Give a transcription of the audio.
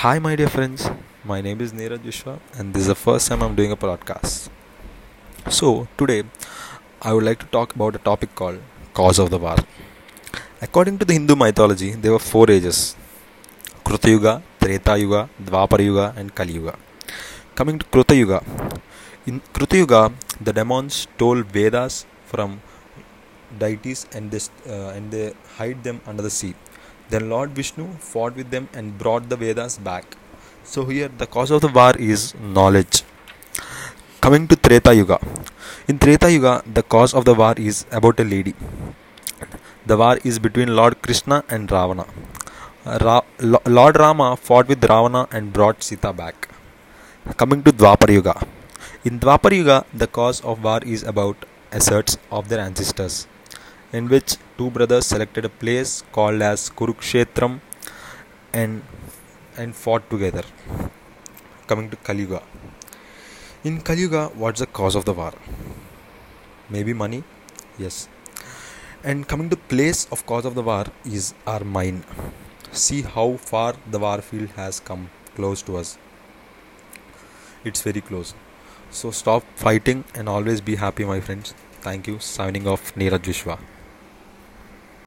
Hi, my dear friends. My name is Neeraj Vishwa, and this is the first time I'm doing a podcast. So, today I would like to talk about a topic called Cause of the War. According to the Hindu mythology, there were four ages Kruta Yuga, Treta Yuga, Dwapara Yuga, and Kali Yuga. Coming to Kruta Yuga, in Kruta Yuga, the demons stole Vedas from deities and uh, and they hide them under the sea. Then Lord Vishnu fought with them and brought the Vedas back. So here the cause of the war is knowledge. Coming to Treta Yuga. In Treta Yuga, the cause of the war is about a lady. The war is between Lord Krishna and Ravana. Ra- Lord Rama fought with Ravana and brought Sita back. Coming to Dwapar Yuga. In Dwapar Yuga, the cause of war is about asserts of their ancestors in which two brothers selected a place called as Kurukshetram and and fought together. Coming to Kali Yuga. In Kali Yuga, what's the cause of the war? Maybe money? Yes. And coming to place of cause of the war is our mind. See how far the war field has come close to us. It's very close. So stop fighting and always be happy, my friends. Thank you. Signing off, Neeraj Vishwa.